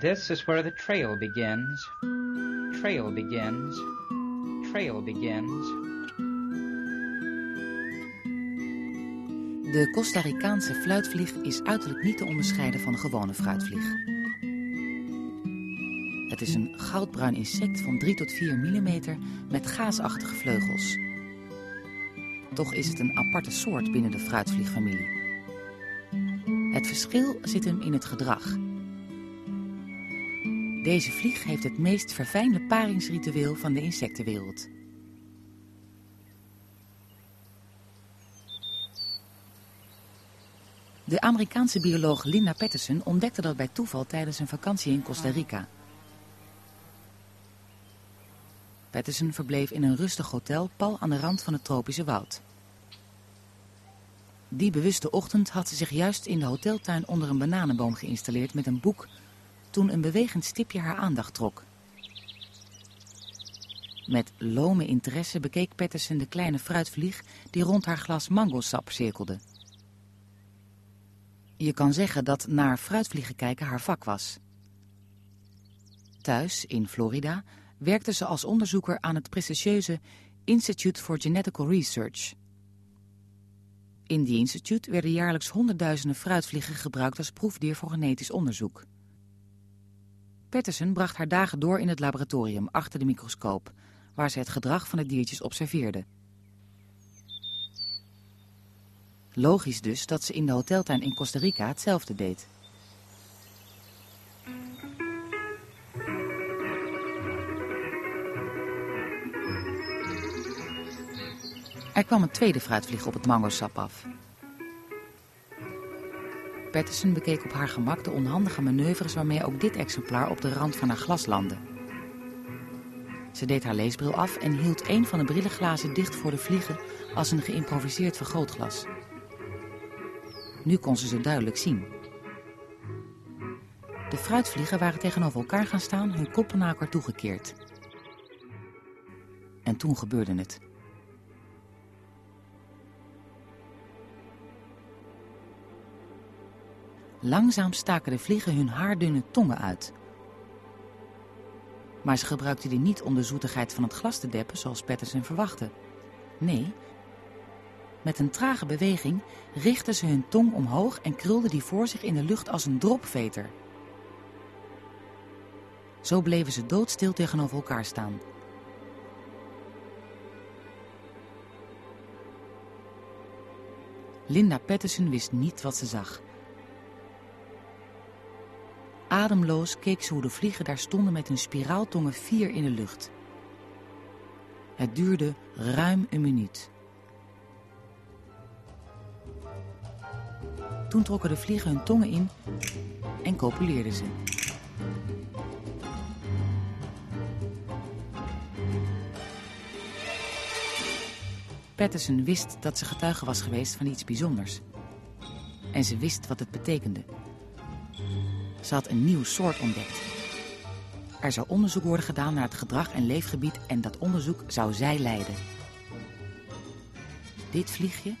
This is where the trail begins. Trail begins. Trail begins. De Costa Ricaanse fluitvlieg is uiterlijk niet te onderscheiden van een gewone fruitvlieg. Het is een goudbruin insect van 3 tot 4 mm met gaasachtige vleugels. Toch is het een aparte soort binnen de fruitvliegfamilie. Het verschil zit hem in het gedrag. Deze vlieg heeft het meest verfijnde paringsritueel van de insectenwereld. De Amerikaanse bioloog Linda Patterson ontdekte dat bij toeval tijdens een vakantie in Costa Rica. Patterson verbleef in een rustig hotel pal aan de rand van het tropische woud. Die bewuste ochtend had ze zich juist in de hoteltuin onder een bananenboom geïnstalleerd met een boek toen een bewegend stipje haar aandacht trok. Met lome interesse bekeek Patterson de kleine fruitvlieg die rond haar glas mangosap cirkelde. Je kan zeggen dat naar fruitvliegen kijken haar vak was. Thuis, in Florida, werkte ze als onderzoeker aan het prestigieuze Institute for Genetical Research. In die instituut werden jaarlijks honderdduizenden fruitvliegen gebruikt als proefdier voor genetisch onderzoek. Patterson bracht haar dagen door in het laboratorium achter de microscoop, waar ze het gedrag van de diertjes observeerde. Logisch dus dat ze in de hoteltuin in Costa Rica hetzelfde deed. Er kwam een tweede fruitvlieg op het mangosap af. Patterson bekeek op haar gemak de onhandige manoeuvres waarmee ook dit exemplaar op de rand van haar glas landde. Ze deed haar leesbril af en hield een van de brillenglazen dicht voor de vliegen als een geïmproviseerd vergrootglas. Nu kon ze ze duidelijk zien. De fruitvliegen waren tegenover elkaar gaan staan, hun koppen naar elkaar toegekeerd. En toen gebeurde het. Langzaam staken de vliegen hun haardunne tongen uit. Maar ze gebruikten die niet om de zoetigheid van het glas te deppen, zoals Patterson verwachtte. Nee, met een trage beweging richtten ze hun tong omhoog en krulden die voor zich in de lucht als een dropveter. Zo bleven ze doodstil tegenover elkaar staan. Linda Patterson wist niet wat ze zag. Ademloos keek ze hoe de vliegen daar stonden met hun spiraaltongen vier in de lucht. Het duurde ruim een minuut. Toen trokken de vliegen hun tongen in en copuleerden ze. Patterson wist dat ze getuige was geweest van iets bijzonders. En ze wist wat het betekende. Ze had een nieuw soort ontdekt. Er zou onderzoek worden gedaan naar het gedrag en leefgebied en dat onderzoek zou zij leiden. Dit vliegje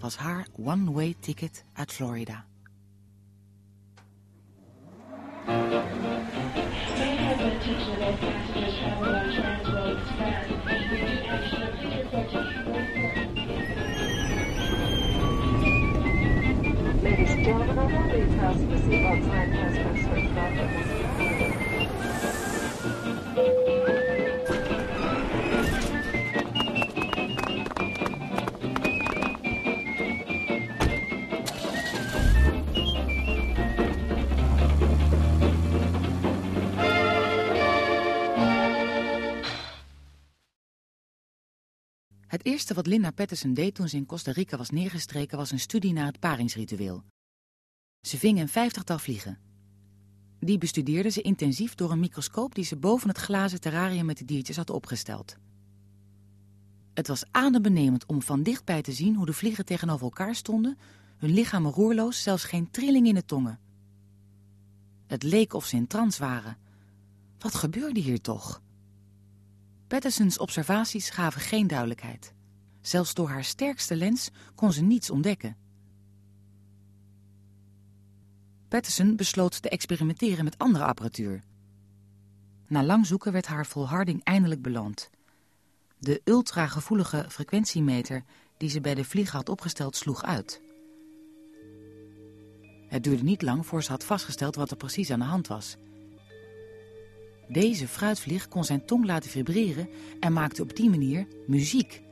was haar one-way ticket uit Florida. Het eerste wat Linda Patterson deed toen ze in Costa Rica was neergestreken was een studie naar het paringsritueel. Ze ving een vijftigtal vliegen. Die bestudeerde ze intensief door een microscoop die ze boven het glazen terrarium met de diertjes had opgesteld. Het was adembenemend om van dichtbij te zien hoe de vliegen tegenover elkaar stonden, hun lichamen roerloos, zelfs geen trilling in de tongen. Het leek of ze in trance waren. Wat gebeurde hier toch? Pattersons observaties gaven geen duidelijkheid. Zelfs door haar sterkste lens kon ze niets ontdekken. Patterson besloot te experimenteren met andere apparatuur. Na lang zoeken werd haar volharding eindelijk beloond. De ultragevoelige frequentiemeter die ze bij de vlieg had opgesteld sloeg uit. Het duurde niet lang voor ze had vastgesteld wat er precies aan de hand was. Deze fruitvlieg kon zijn tong laten vibreren en maakte op die manier muziek.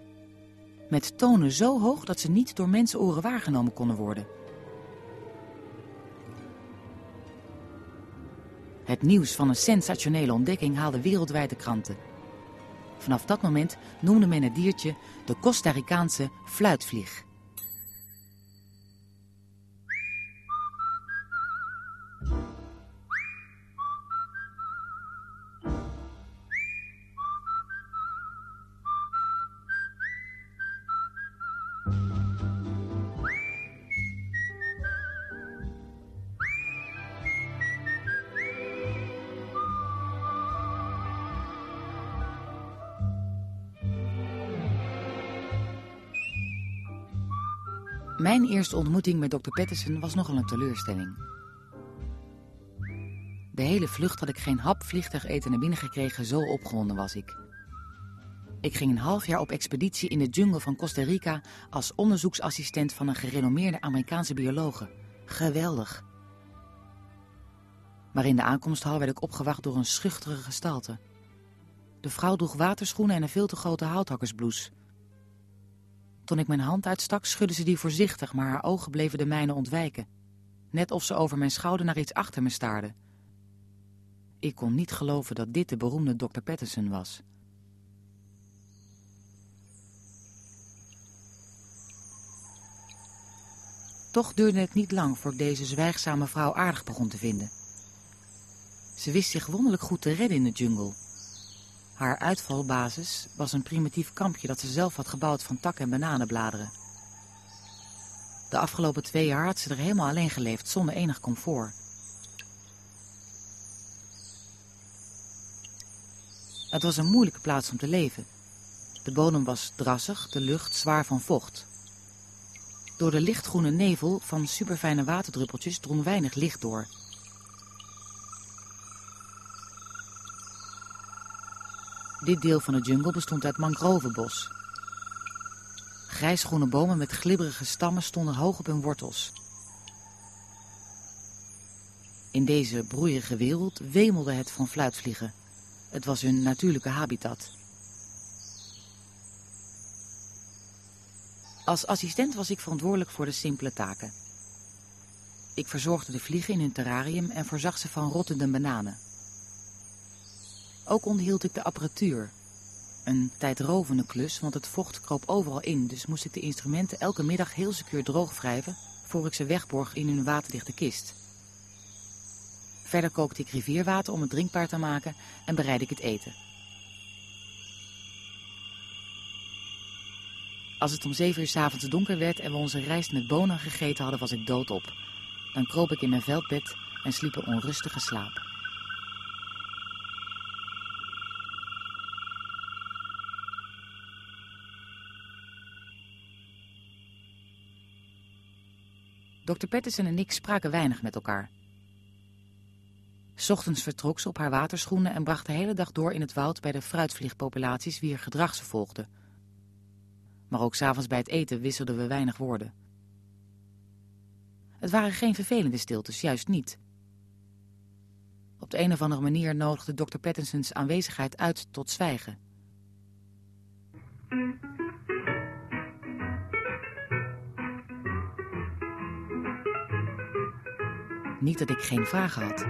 Met tonen zo hoog dat ze niet door mensenoren waargenomen konden worden. Het nieuws van een sensationele ontdekking haalde wereldwijd de kranten. Vanaf dat moment noemde men het diertje de Costa Ricaanse fluitvlieg. Eerste ontmoeting met Dr. Patterson was nogal een teleurstelling. De hele vlucht had ik geen hap vliegtuigeten naar binnen gekregen, zo opgewonden was ik. Ik ging een half jaar op expeditie in de jungle van Costa Rica als onderzoeksassistent van een gerenommeerde Amerikaanse biologe. Geweldig. Maar in de aankomsthal werd ik opgewacht door een schuchtere gestalte. De vrouw droeg waterschoenen en een veel te grote houthakkersblouse. Toen ik mijn hand uitstak, schudde ze die voorzichtig, maar haar ogen bleven de mijne ontwijken. Net of ze over mijn schouder naar iets achter me staarde. Ik kon niet geloven dat dit de beroemde Dr. Patterson was. Toch duurde het niet lang voor ik deze zwijgzame vrouw aardig begon te vinden. Ze wist zich wonderlijk goed te redden in de jungle. Haar uitvalbasis was een primitief kampje dat ze zelf had gebouwd van tak en bananenbladeren. De afgelopen twee jaar had ze er helemaal alleen geleefd, zonder enig comfort. Het was een moeilijke plaats om te leven. De bodem was drassig, de lucht zwaar van vocht. Door de lichtgroene nevel van superfijne waterdruppeltjes drong weinig licht door. Dit deel van de jungle bestond uit mangrovenbos. Grijsgroene bomen met glibberige stammen stonden hoog op hun wortels. In deze broeierige wereld wemelde het van fluitvliegen. Het was hun natuurlijke habitat. Als assistent was ik verantwoordelijk voor de simpele taken. Ik verzorgde de vliegen in hun terrarium en voorzag ze van rottende bananen. Ook onderhield ik de apparatuur. Een tijdrovende klus, want het vocht kroop overal in, dus moest ik de instrumenten elke middag heel secuur droog wrijven voor ik ze wegborg in hun waterdichte kist. Verder kookte ik rivierwater om het drinkbaar te maken en bereidde ik het eten. Als het om zeven uur s avonds donker werd en we onze rijst met bonen gegeten hadden, was ik doodop. Dan kroop ik in mijn veldbed en sliep een onrustige slaap. Dr. Patterson en ik spraken weinig met elkaar. Ochtends vertrok ze op haar waterschoenen en bracht de hele dag door in het woud bij de fruitvliegpopulaties wier gedrag ze volgde. Maar ook s'avonds bij het eten wisselden we weinig woorden. Het waren geen vervelende stiltes, juist niet. Op de een of andere manier nodigde Dr. Pattersons aanwezigheid uit tot zwijgen. Niet dat ik geen vragen had.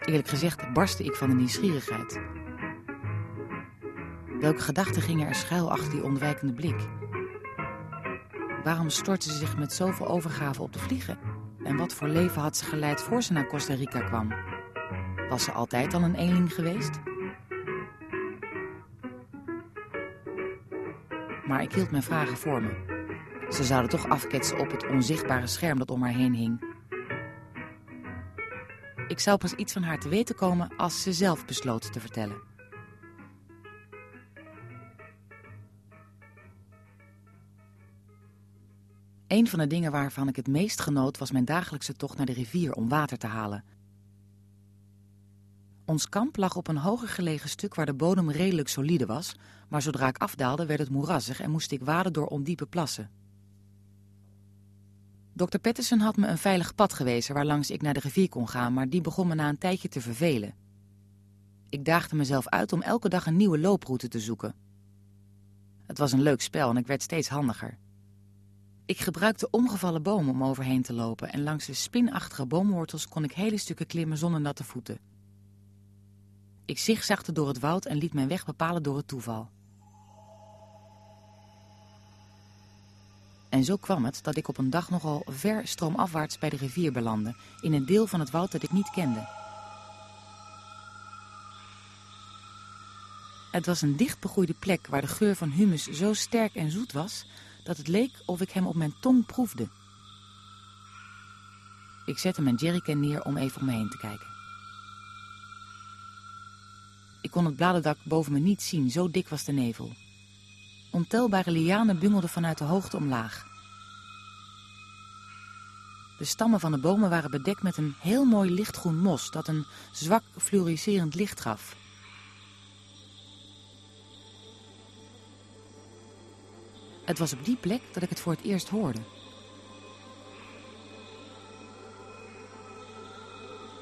Eerlijk gezegd barstte ik van de nieuwsgierigheid. Welke gedachten gingen er schuil achter die ontwijkende blik? Waarom stortte ze zich met zoveel overgave op de vliegen? En wat voor leven had ze geleid voor ze naar Costa Rica kwam? Was ze altijd al een eenling geweest? Maar ik hield mijn vragen voor me. Ze zouden toch afketsen op het onzichtbare scherm dat om haar heen hing. Ik zou pas iets van haar te weten komen als ze zelf besloot te vertellen. Een van de dingen waarvan ik het meest genoot was mijn dagelijkse tocht naar de rivier om water te halen. Ons kamp lag op een hoger gelegen stuk waar de bodem redelijk solide was, maar zodra ik afdaalde werd het moerassig en moest ik waden door ondiepe plassen. Dr. Patterson had me een veilig pad gewezen waarlangs ik naar de rivier kon gaan, maar die begon me na een tijdje te vervelen. Ik daagde mezelf uit om elke dag een nieuwe looproute te zoeken. Het was een leuk spel en ik werd steeds handiger. Ik gebruikte omgevallen bomen om overheen te lopen en langs de spinachtige boomwortels kon ik hele stukken klimmen zonder natte voeten. Ik zigzagde door het woud en liet mijn weg bepalen door het toeval. En zo kwam het dat ik op een dag nogal ver stroomafwaarts bij de rivier belandde, in een deel van het woud dat ik niet kende. Het was een dicht begroeide plek waar de geur van humus zo sterk en zoet was dat het leek of ik hem op mijn tong proefde. Ik zette mijn jerrycan neer om even om me heen te kijken. Ik kon het bladerdak boven me niet zien, zo dik was de nevel. Ontelbare lianen bungelden vanuit de hoogte omlaag. De stammen van de bomen waren bedekt met een heel mooi lichtgroen mos dat een zwak fluoriserend licht gaf. Het was op die plek dat ik het voor het eerst hoorde.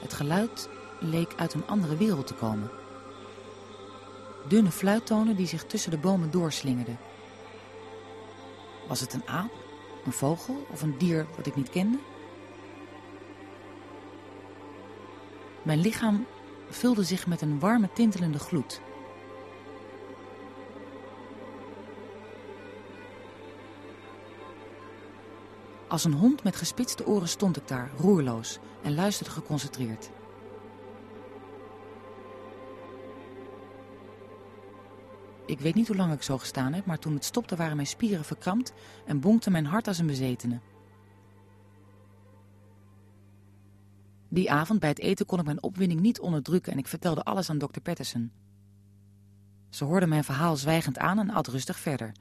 Het geluid leek uit een andere wereld te komen. Dunne fluittonen die zich tussen de bomen doorslingerden. Was het een aap, een vogel of een dier dat ik niet kende? Mijn lichaam vulde zich met een warme tintelende gloed. Als een hond met gespitste oren stond ik daar, roerloos, en luisterde geconcentreerd. Ik weet niet hoe lang ik zo gestaan heb, maar toen het stopte waren mijn spieren verkrampt en bonkte mijn hart als een bezetene. Die avond bij het eten kon ik mijn opwinding niet onderdrukken en ik vertelde alles aan dokter Patterson. Ze hoorde mijn verhaal zwijgend aan en at rustig verder.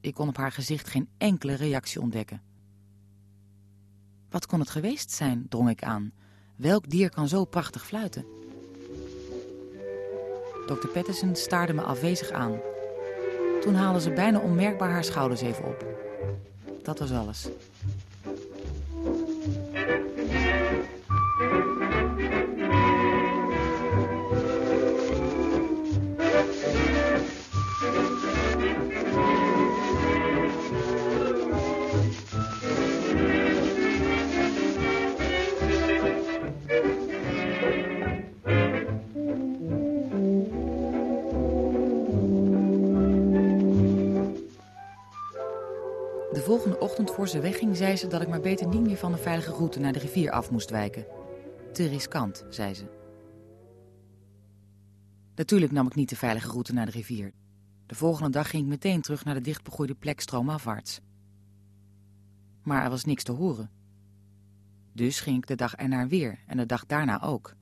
Ik kon op haar gezicht geen enkele reactie ontdekken. Wat kon het geweest zijn, drong ik aan. Welk dier kan zo prachtig fluiten? Dr. Patterson staarde me afwezig aan. Toen haalde ze bijna onmerkbaar haar schouders even op. Dat was alles. Voor ze wegging, zei ze dat ik maar beter niet meer van de veilige route naar de rivier af moest wijken. Te riskant, zei ze. Natuurlijk nam ik niet de veilige route naar de rivier. De volgende dag ging ik meteen terug naar de dichtbegroeide plek stroomafwaarts. Maar er was niks te horen. Dus ging ik de dag ernaar weer en de dag daarna ook.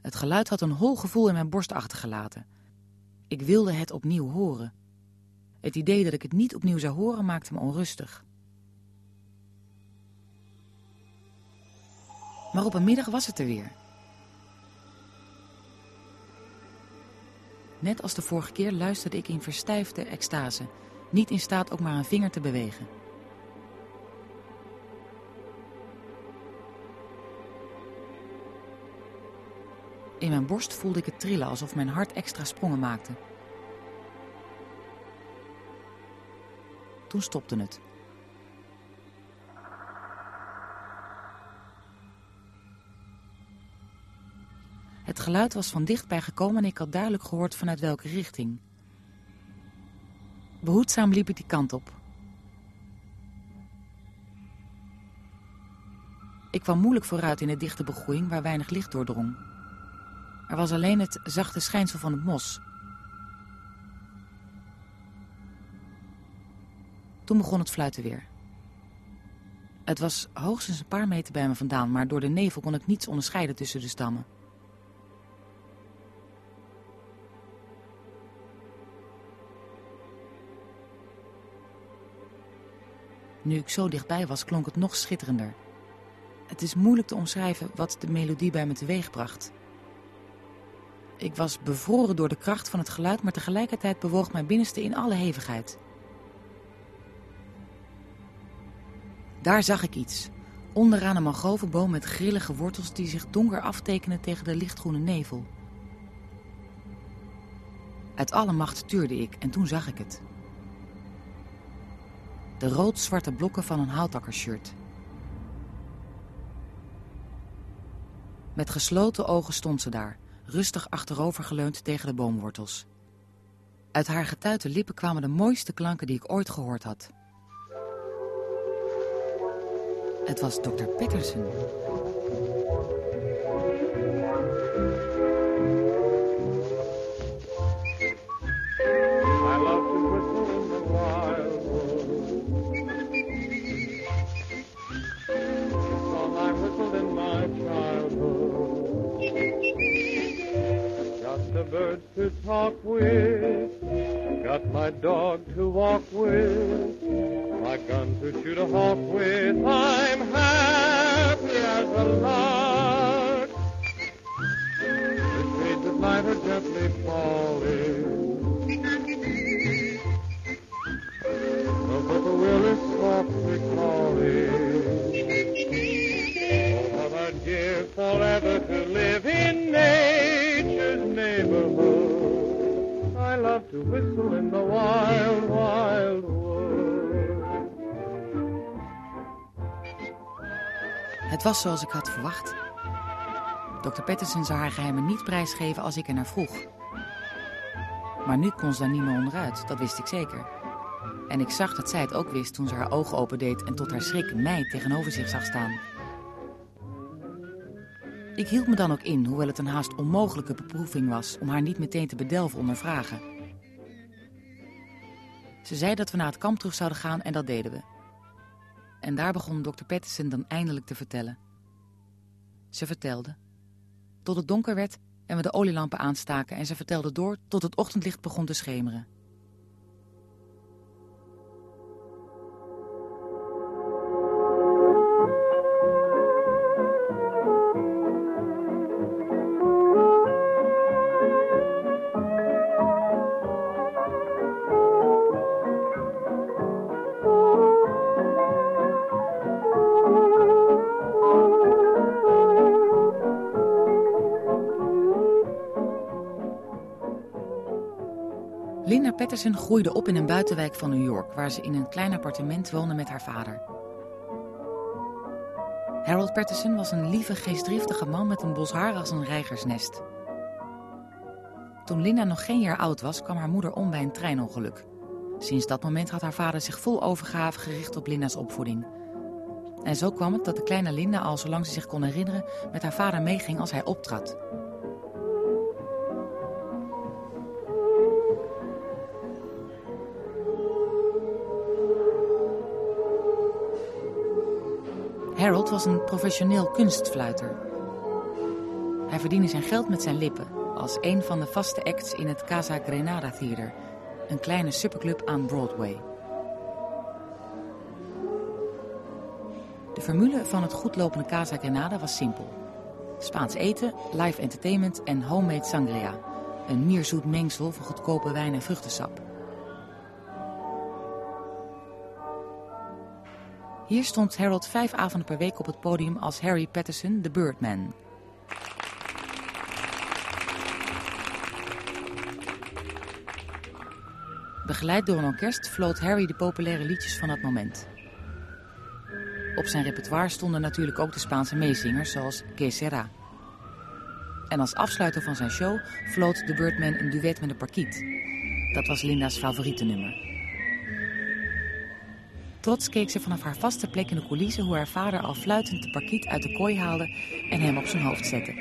Het geluid had een hol gevoel in mijn borst achtergelaten. Ik wilde het opnieuw horen. Het idee dat ik het niet opnieuw zou horen maakte me onrustig. Maar op een middag was het er weer. Net als de vorige keer luisterde ik in verstijfde extase, niet in staat ook maar een vinger te bewegen. In mijn borst voelde ik het trillen alsof mijn hart extra sprongen maakte. Toen stopte het. Het geluid was van dichtbij gekomen en ik had duidelijk gehoord vanuit welke richting. Behoedzaam liep ik die kant op. Ik kwam moeilijk vooruit in de dichte begroeiing waar weinig licht doordrong. Er was alleen het zachte schijnsel van het mos. Toen begon het fluiten weer. Het was hoogstens een paar meter bij me vandaan, maar door de nevel kon ik niets onderscheiden tussen de stammen. Nu ik zo dichtbij was, klonk het nog schitterender. Het is moeilijk te omschrijven wat de melodie bij me teweegbracht. Ik was bevroren door de kracht van het geluid, maar tegelijkertijd bewoog mijn binnenste in alle hevigheid. Daar zag ik iets. Onderaan een mangrovenboom met grillige wortels die zich donker aftekenen tegen de lichtgroene nevel. Uit alle macht tuurde ik en toen zag ik het. De rood-zwarte blokken van een houtakkershirt. Met gesloten ogen stond ze daar, rustig achterovergeleund tegen de boomwortels. Uit haar getuite lippen kwamen de mooiste klanken die ik ooit gehoord had. My childhood. Got the birds to talk with, got my dog to walk with, gun to shoot a hawk with. I'm happy as a lark. The shades of night are gently falling. The whippoorwill is softly calling. What I'd give forever to live in nature's neighborhood. I love to whistle in the wild, wild Het was zoals ik had verwacht. Dr. Patterson zou haar geheimen niet prijsgeven als ik er naar vroeg. Maar nu kon ze daar niet meer onderuit, dat wist ik zeker. En ik zag dat zij het ook wist toen ze haar ogen opendeed en tot haar schrik mij tegenover zich zag staan. Ik hield me dan ook in, hoewel het een haast onmogelijke beproeving was om haar niet meteen te bedelven onder vragen. Ze zei dat we naar het kamp terug zouden gaan en dat deden we. En daar begon dokter Patterson dan eindelijk te vertellen. Ze vertelde. Tot het donker werd en we de olielampen aanstaken en ze vertelde door tot het ochtendlicht begon te schemeren. Patterson groeide op in een buitenwijk van New York, waar ze in een klein appartement woonde met haar vader. Harold Patterson was een lieve, geestdriftige man met een bos haar als een reigersnest. Toen Linda nog geen jaar oud was, kwam haar moeder om bij een treinongeluk. Sinds dat moment had haar vader zich vol overgave gericht op Linda's opvoeding. En zo kwam het dat de kleine Linda al zolang ze zich kon herinneren met haar vader meeging als hij optrad. Harold was een professioneel kunstfluiter. Hij verdiende zijn geld met zijn lippen als een van de vaste acts in het Casa Grenada Theater, een kleine superclub aan Broadway. De formule van het goedlopende Casa Grenada was simpel. Spaans eten, live entertainment en homemade sangria, een mierzoet mengsel van goedkope wijn en vruchtensap. Hier stond Harold vijf avonden per week op het podium als Harry Patterson, de Birdman. Begeleid door een orkest floot Harry de populaire liedjes van dat moment. Op zijn repertoire stonden natuurlijk ook de Spaanse meezingers zoals Que Sera. En als afsluiter van zijn show floot de Birdman een duet met de parkiet. Dat was Linda's favoriete nummer. Trots keek ze vanaf haar vaste plek in de coulissen hoe haar vader al fluitend de parkiet uit de kooi haalde en hem op zijn hoofd zette.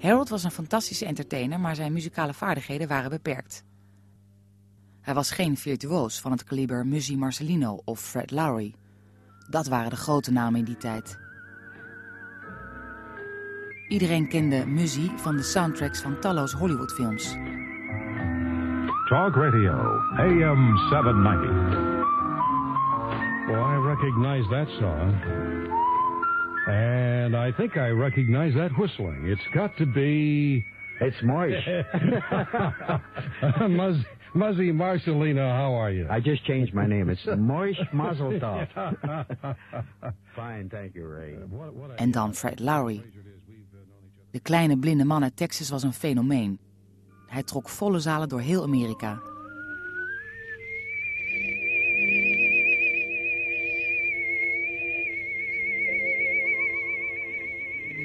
Harold was een fantastische entertainer, maar zijn muzikale vaardigheden waren beperkt. Hij was geen virtuoos van het kaliber Musi Marcelino of Fred Lowry. Dat waren de grote namen in die tijd. Iedereen kende muziek van de soundtracks van talloze Hollywoodfilms. Talk Radio, AM 790. Oh, I recognize that song. And I think I recognize that whistling. It's got to be. It's. Muzz, Muzzy Marcelina, how are you? I just changed my name. It's Moish Mazel Tov. Fine, thank you, Ray. A- En dan Fred Lowry. De kleine blinde man uit Texas was een fenomeen. Hij trok volle zalen door heel Amerika.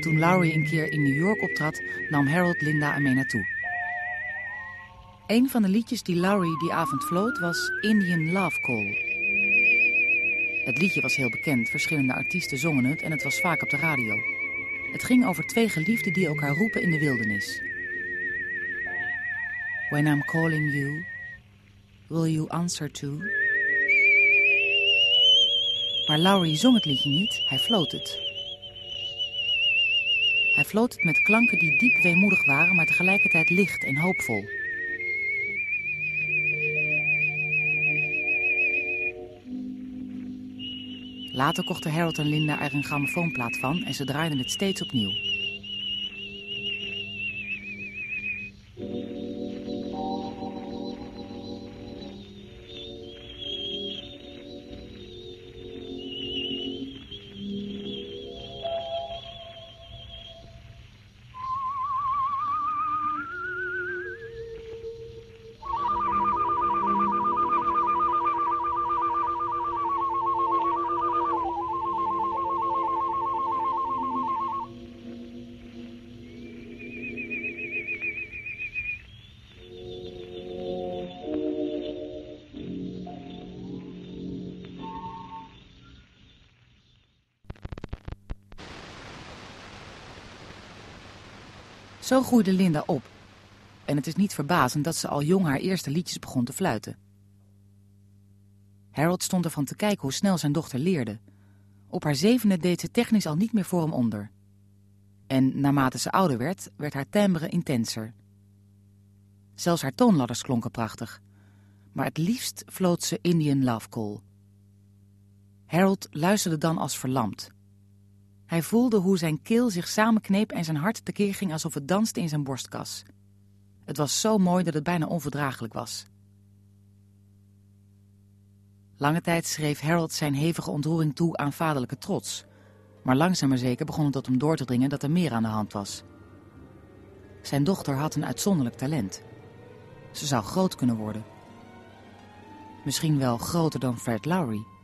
Toen Lowry een keer in New York optrad, nam Harold Linda ermee naartoe. Een van de liedjes die Lowry die avond floot was Indian Love Call. Het liedje was heel bekend, verschillende artiesten zongen het en het was vaak op de radio. Het ging over twee geliefden die elkaar roepen in de wildernis. When I'm calling you, will you answer to? Maar Lowry zong het liedje niet, hij floot het. Hij floot het met klanken die diep weemoedig waren, maar tegelijkertijd licht en hoopvol. Later kochten Harold en Linda er een grammofoonplaat van en ze draaiden het steeds opnieuw. Zo groeide Linda op. En het is niet verbazend dat ze al jong haar eerste liedjes begon te fluiten. Harold stond ervan te kijken hoe snel zijn dochter leerde. Op haar zevende deed ze technisch al niet meer voor hem onder. En naarmate ze ouder werd, werd haar timbre intenser. Zelfs haar toonladders klonken prachtig. Maar het liefst floot ze Indian Love Call. Harold luisterde dan als verlamd. Hij voelde hoe zijn keel zich samenkneep en zijn hart tekeer ging alsof het danste in zijn borstkas. Het was zo mooi dat het bijna onverdraaglijk was. Lange tijd schreef Harold zijn hevige ontroering toe aan vaderlijke trots. Maar langzaam maar zeker begon het tot hem door te dringen dat er meer aan de hand was. Zijn dochter had een uitzonderlijk talent. Ze zou groot kunnen worden. Misschien wel groter dan Fred Lowry.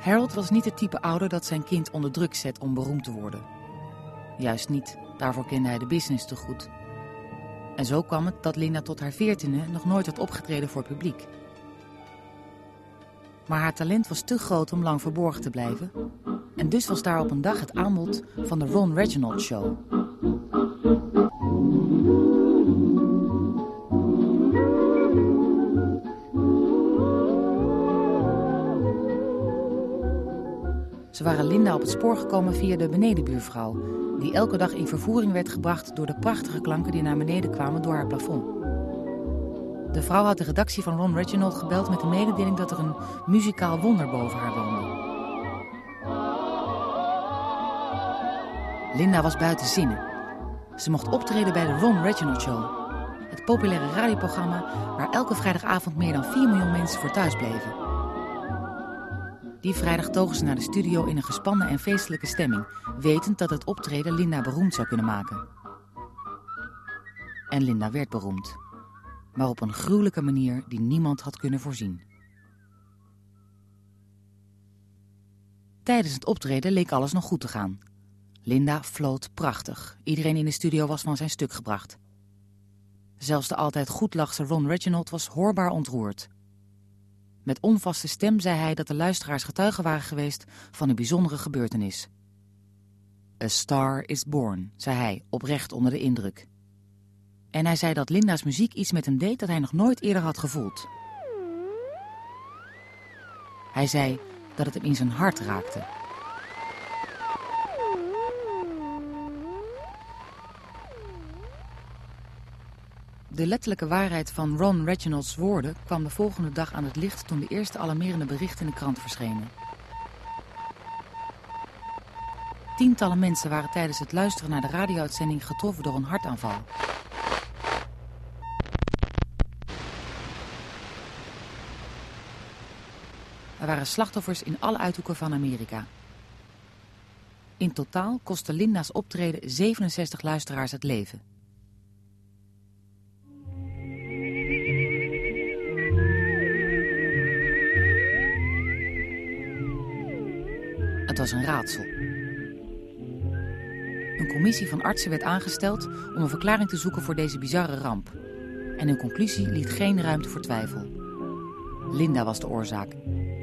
Harold was niet het type ouder dat zijn kind onder druk zet om beroemd te worden. Juist niet, daarvoor kende hij de business te goed. En zo kwam het dat Linda tot haar veertiende nog nooit had opgetreden voor publiek. Maar haar talent was te groot om lang verborgen te blijven. En dus was daar op een dag het aanbod van de Ron Reginald Show. Waren Linda op het spoor gekomen via de benedenbuurvrouw, die elke dag in vervoering werd gebracht door de prachtige klanken die naar beneden kwamen door haar plafond. De vrouw had de redactie van Ron Reginald gebeld met de mededeling dat er een muzikaal wonder boven haar woonde. Linda was buiten zinnen. Ze mocht optreden bij de Ron Reginald Show, het populaire radioprogramma waar elke vrijdagavond meer dan 4 miljoen mensen voor thuis bleven. Die vrijdag togen ze naar de studio in een gespannen en feestelijke stemming, wetend dat het optreden Linda beroemd zou kunnen maken. En Linda werd beroemd, maar op een gruwelijke manier die niemand had kunnen voorzien. Tijdens het optreden leek alles nog goed te gaan. Linda floot prachtig. Iedereen in de studio was van zijn stuk gebracht. Zelfs de altijd goedlachse Ron Reginald was hoorbaar ontroerd. Met onvaste stem zei hij dat de luisteraars getuigen waren geweest van een bijzondere gebeurtenis. A star is born, zei hij, oprecht onder de indruk. En hij zei dat Linda's muziek iets met hem deed dat hij nog nooit eerder had gevoeld. Hij zei dat het hem in zijn hart raakte. De letterlijke waarheid van Ron Reginald's woorden kwam de volgende dag aan het licht toen de eerste alarmerende berichten in de krant verschenen. Tientallen mensen waren tijdens het luisteren naar de radio-uitzending getroffen door een hartaanval. Er waren slachtoffers in alle uithoeken van Amerika. In totaal kostte Linda's optreden 67 luisteraars het leven. Het was een raadsel. Een commissie van artsen werd aangesteld om een verklaring te zoeken voor deze bizarre ramp. En hun conclusie liet geen ruimte voor twijfel. Linda was de oorzaak.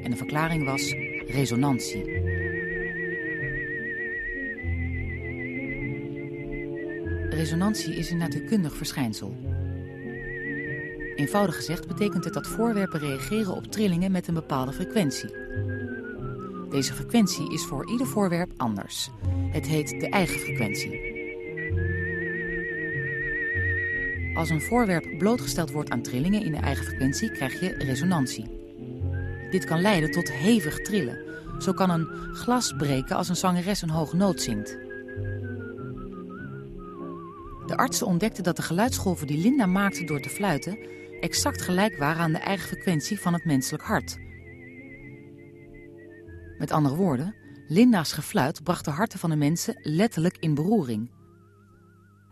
En de verklaring was resonantie. Resonantie is een natuurkundig verschijnsel. Eenvoudig gezegd betekent het dat voorwerpen reageren op trillingen met een bepaalde frequentie. Deze frequentie is voor ieder voorwerp anders. Het heet de eigen frequentie. Als een voorwerp blootgesteld wordt aan trillingen in de eigen frequentie, krijg je resonantie. Dit kan leiden tot hevig trillen. Zo kan een glas breken als een zangeres een hoge noot zingt. De artsen ontdekten dat de geluidsgolven die Linda maakte door te fluiten... exact gelijk waren aan de eigen frequentie van het menselijk hart. Met andere woorden, Linda's gefluit bracht de harten van de mensen letterlijk in beroering.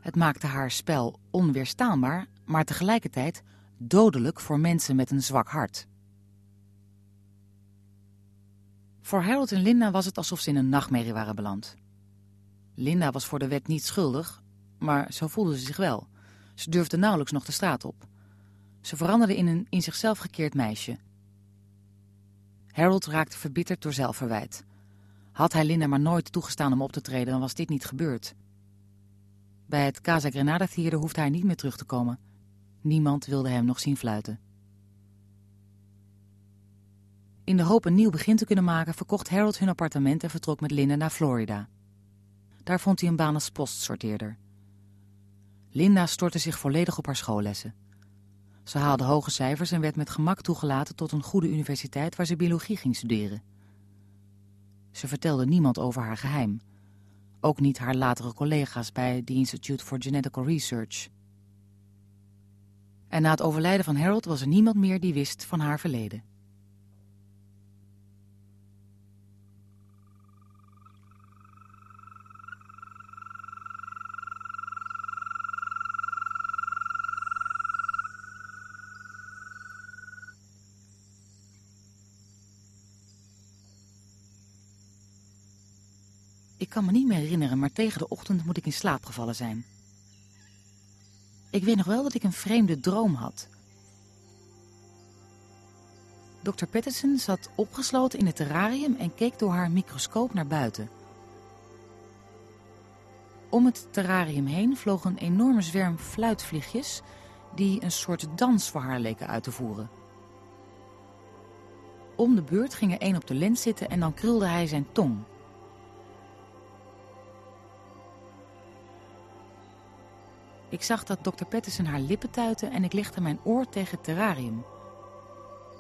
Het maakte haar spel onweerstaanbaar, maar tegelijkertijd dodelijk voor mensen met een zwak hart. Voor Harold en Linda was het alsof ze in een nachtmerrie waren beland. Linda was voor de wet niet schuldig, maar zo voelde ze zich wel. Ze durfde nauwelijks nog de straat op. Ze veranderde in een in zichzelf gekeerd meisje. Harold raakte verbitterd door zelfverwijt. Had hij Linda maar nooit toegestaan om op te treden, dan was dit niet gebeurd. Bij het Casa Granada Theater hoefde hij niet meer terug te komen. Niemand wilde hem nog zien fluiten. In de hoop een nieuw begin te kunnen maken, verkocht Harold hun appartement en vertrok met Linda naar Florida. Daar vond hij een baan als postsorteerder. Linda stortte zich volledig op haar schoollessen. Ze haalde hoge cijfers en werd met gemak toegelaten tot een goede universiteit waar ze biologie ging studeren. Ze vertelde niemand over haar geheim. Ook niet haar latere collega's bij the Institute for Genetical Research. En na het overlijden van Harold was er niemand meer die wist van haar verleden. Kan me niet meer herinneren, maar tegen de ochtend moet ik in slaap gevallen zijn. Ik weet nog wel dat ik een vreemde droom had. Dr. Patterson zat opgesloten in het terrarium en keek door haar microscoop naar buiten. Om het terrarium heen vloog een enorme zwerm fluitvliegjes die een soort dans voor haar leken uit te voeren. Om de beurt ging er een op de lens zitten en dan krulde hij zijn tong. Ik zag dat dokter Patterson haar lippen tuitte en ik legde mijn oor tegen het terrarium.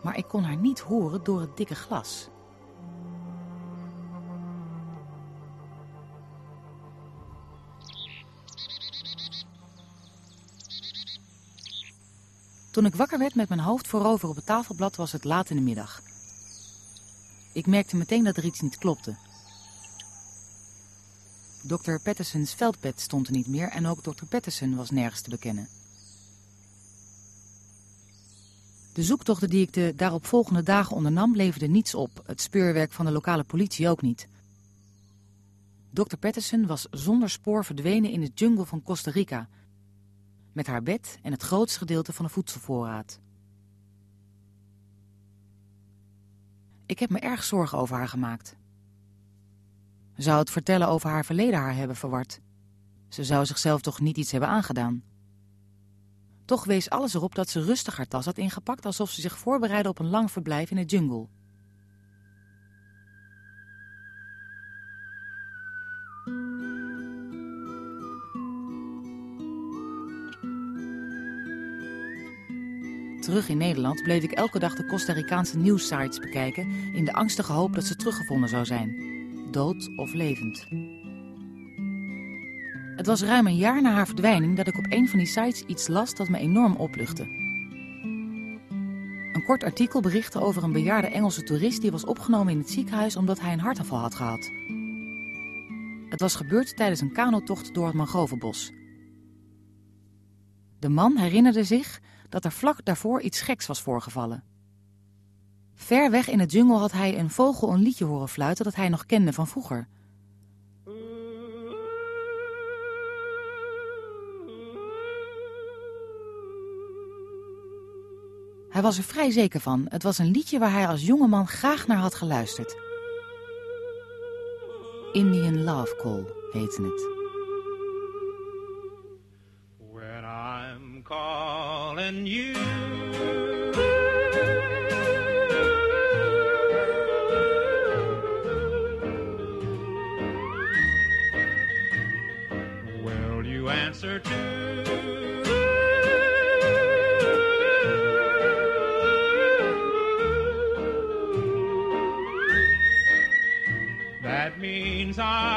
Maar ik kon haar niet horen door het dikke glas. Toen ik wakker werd met mijn hoofd voorover op het tafelblad was het laat in de middag. Ik merkte meteen dat er iets niet klopte. Dr. Patterson's veldbed stond er niet meer en ook Dr. Patterson was nergens te bekennen. De zoektochten die ik de daaropvolgende dagen ondernam leverden niets op, het speurwerk van de lokale politie ook niet. Dr. Patterson was zonder spoor verdwenen in de jungle van Costa Rica, met haar bed en het grootste gedeelte van de voedselvoorraad. Ik heb me erg zorgen over haar gemaakt. Zou het vertellen over haar verleden haar hebben verward? Ze zou zichzelf toch niet iets hebben aangedaan? Toch wees alles erop dat ze rustig haar tas had ingepakt, alsof ze zich voorbereidde op een lang verblijf in de jungle. Terug in Nederland bleef ik elke dag de Costa Ricaanse nieuwssites bekijken in de angstige hoop dat ze teruggevonden zou zijn, dood of levend. Het was ruim een jaar na haar verdwijning dat ik op een van die sites iets las dat me enorm opluchtte. Een kort artikel berichtte over een bejaarde Engelse toerist die was opgenomen in het ziekenhuis omdat hij een hartaanval had gehad. Het was gebeurd tijdens een kanotocht door het mangrovenbos. De man herinnerde zich dat er vlak daarvoor iets geks was voorgevallen. Ver weg in het jungle had hij een vogel een liedje horen fluiten dat hij nog kende van vroeger. Hij was er vrij zeker van. Het was een liedje waar hij als jongeman graag naar had geluisterd. Indian Love Call heette het. When I'm calling you. inside.